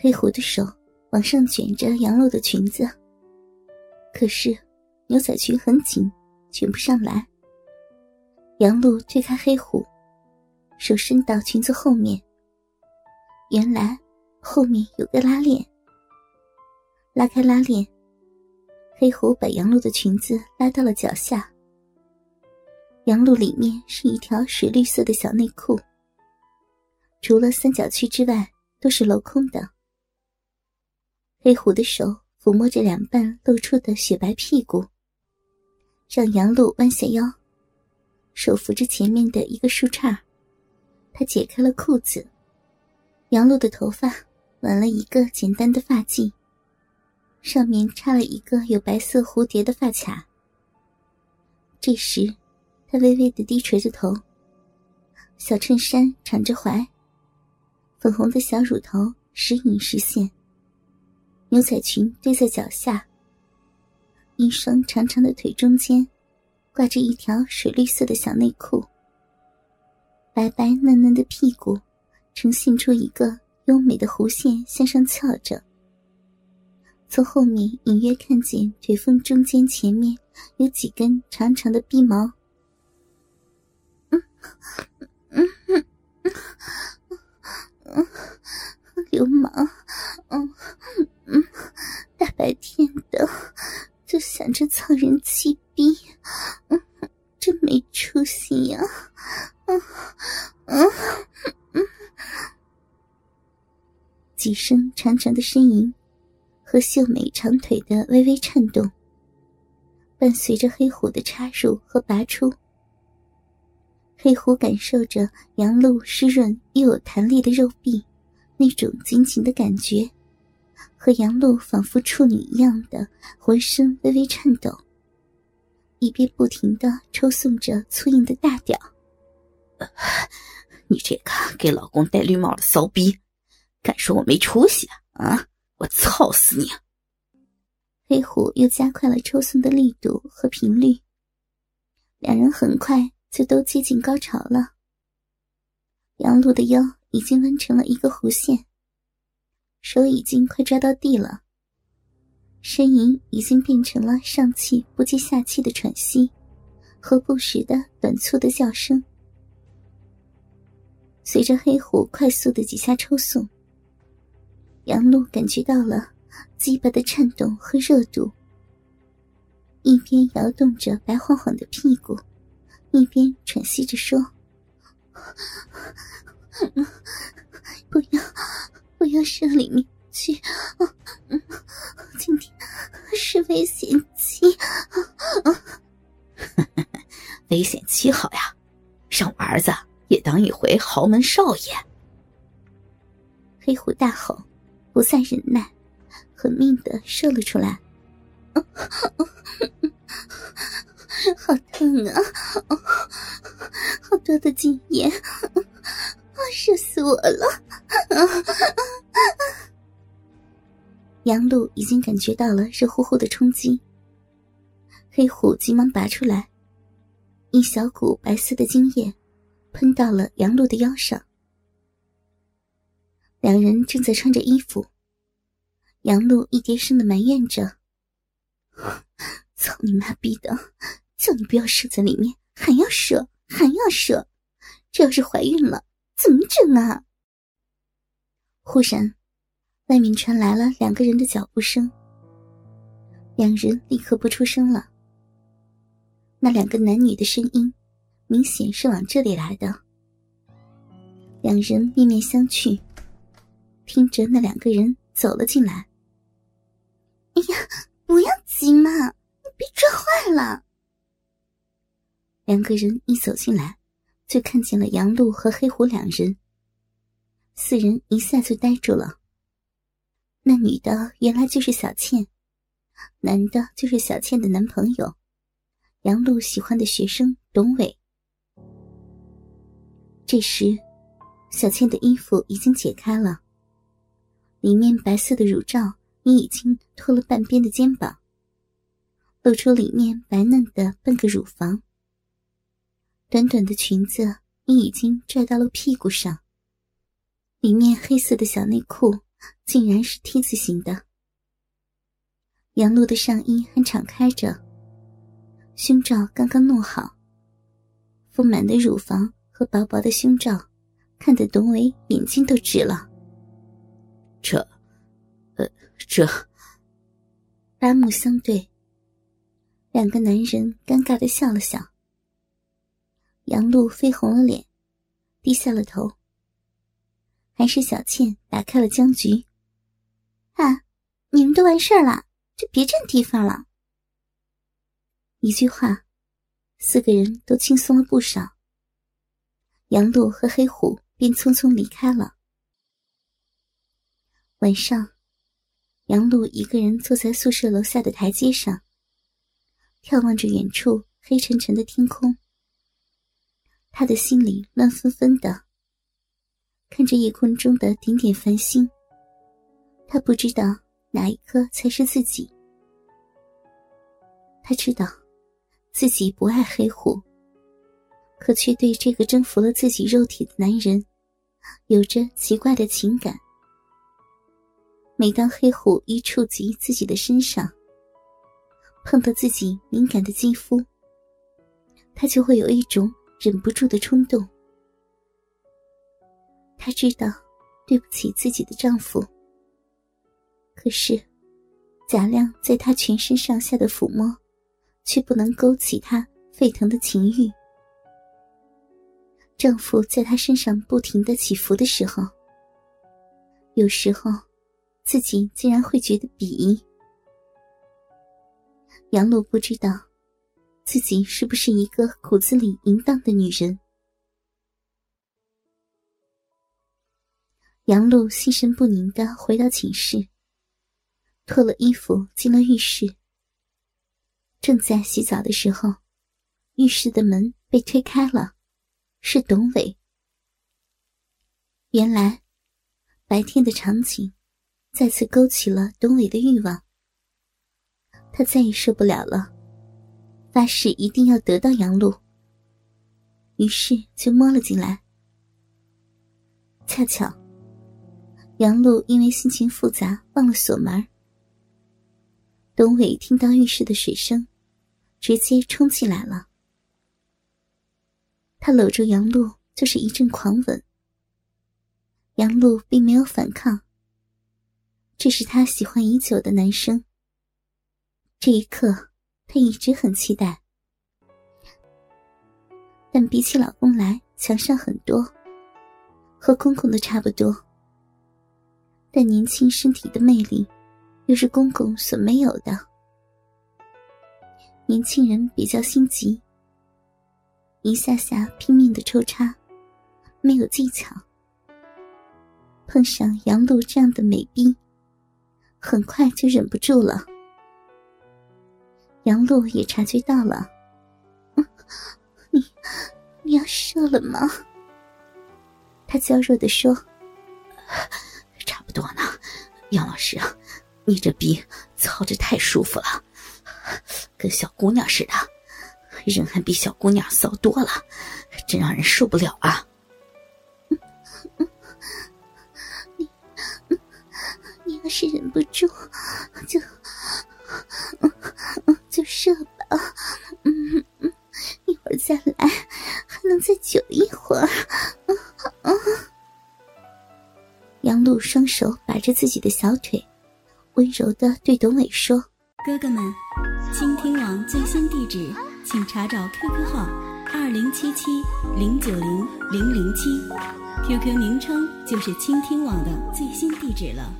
黑虎的手往上卷着杨露的裙子，可是牛仔裙很紧，卷不上来。杨露推开黑虎，手伸到裙子后面，原来后面有个拉链。拉开拉链，黑虎把杨露的裙子拉到了脚下。杨露里面是一条水绿色的小内裤，除了三角区之外都是镂空的。黑虎的手抚摸着两半露出的雪白屁股，让杨露弯下腰，手扶着前面的一个树杈，他解开了裤子，杨露的头发挽了一个简单的发髻，上面插了一个有白色蝴蝶的发卡。这时。他微微的低垂着头，小衬衫敞着怀，粉红的小乳头时隐时现。牛仔裙堆在脚下，一双长长的腿中间挂着一条水绿色的小内裤，白白嫩嫩的屁股呈现出一个优美的弧线向上翘着，从后面隐约看见腿缝中间前面有几根长长的鼻毛。嗯嗯嗯嗯，流氓，嗯嗯，大白天的就想着操人气逼，嗯，真没出息呀，嗯嗯嗯，几声长长的呻吟和秀美长腿的微微颤动，伴随着黑虎的插入和拔出。黑虎感受着杨露湿润又有弹力的肉壁，那种紧紧的感觉，和杨露仿佛处女一样的浑身微微颤抖，一边不停的抽送着粗硬的大屌。你这个给老公戴绿帽的骚逼，敢说我没出息啊？啊！我操死你！黑虎又加快了抽送的力度和频率，两人很快。就都接近高潮了。杨露的腰已经弯成了一个弧线，手已经快抓到地了。呻吟已经变成了上气不接下气的喘息，和不时的短促的叫声。随着黑虎快速的几下抽送，杨璐感觉到了鸡巴的颤动和热度，一边摇动着白晃晃的屁股。一边喘息着说：“不要，不要射里面去，今天是危险期。危险期好呀，让我儿子也当一回豪门少爷。”黑虎大吼，不再忍耐，狠命的射了出来。好疼啊！好多的精液，热死我了！杨露已经感觉到了热乎乎的冲击，黑虎急忙拔出来，一小股白色的精液喷到了杨露的腰上。两人正在穿着衣服，杨璐一叠声的埋怨着：“操你妈逼的！”叫你不要射在里面，还要射，还要射，这要是怀孕了怎么整啊？忽然，外面传来了两个人的脚步声，两人立刻不出声了。那两个男女的声音，明显是往这里来的。两人面面相觑，听着那两个人走了进来。哎呀，不要急嘛，你别抓坏了。两个人一走进来，就看见了杨露和黑虎两人。四人一下就呆住了。那女的原来就是小倩，男的就是小倩的男朋友，杨璐喜欢的学生董伟。这时，小倩的衣服已经解开了，里面白色的乳罩也已经脱了半边的肩膀，露出里面白嫩的半个乳房。短短的裙子也已经拽到了屁股上，里面黑色的小内裤竟然是 T 字形的。杨璐的上衣还敞开着，胸罩刚刚弄好，丰满的乳房和薄薄的胸罩，看得董伟眼睛都直了。这，呃，这，八目相对，两个男人尴尬的笑了笑。杨璐绯红了脸，低下了头。还是小倩打开了僵局。啊，你们都完事儿了，就别占地方了。一句话，四个人都轻松了不少。杨璐和黑虎便匆匆离开了。晚上，杨璐一个人坐在宿舍楼下的台阶上，眺望着远处黑沉沉的天空。他的心里乱纷纷的。看着夜空中的点点繁星，他不知道哪一颗才是自己。他知道，自己不爱黑虎，可却对这个征服了自己肉体的男人，有着奇怪的情感。每当黑虎一触及自己的身上，碰到自己敏感的肌肤，他就会有一种忍不住的冲动。她知道对不起自己的丈夫，可是贾亮在她全身上下的抚摸，却不能勾起她沸腾的情欲。丈夫在她身上不停的起伏的时候，有时候自己竟然会觉得鄙夷。杨璐不知道自己是不是一个骨子里淫荡的女人。杨璐心神不宁的回到寝室，脱了衣服进了浴室。正在洗澡的时候，浴室的门被推开了，是董伟。原来，白天的场景再次勾起了董伟的欲望。他再也受不了了，发誓一定要得到杨璐。于是就摸了进来，恰巧。杨璐因为心情复杂，忘了锁门。董伟听到浴室的水声，直接冲进来了。他搂住杨璐，就是一阵狂吻。杨璐并没有反抗。这是他喜欢已久的男生。这一刻，他一直很期待，但比起老公来强上很多，和公公的差不多。但年轻身体的魅力，又是公公所没有的。年轻人比较心急，一下下拼命的抽插，没有技巧。碰上杨璐这样的美逼，很快就忍不住了。杨璐也察觉到了，你你要射了吗？他娇弱的说。差不多呢，杨老师，你这逼操着太舒服了，跟小姑娘似的，人还比小姑娘骚多了，真让人受不了啊！不住，就就射吧，嗯嗯，一会儿再来，还能再久一会儿。杨璐双手把着自己的小腿，温柔的对董伟说：“哥哥们，倾听网最新地址，请查找 QQ 号二零七七零九零零零七，QQ 名称就是倾听网的最新地址了。”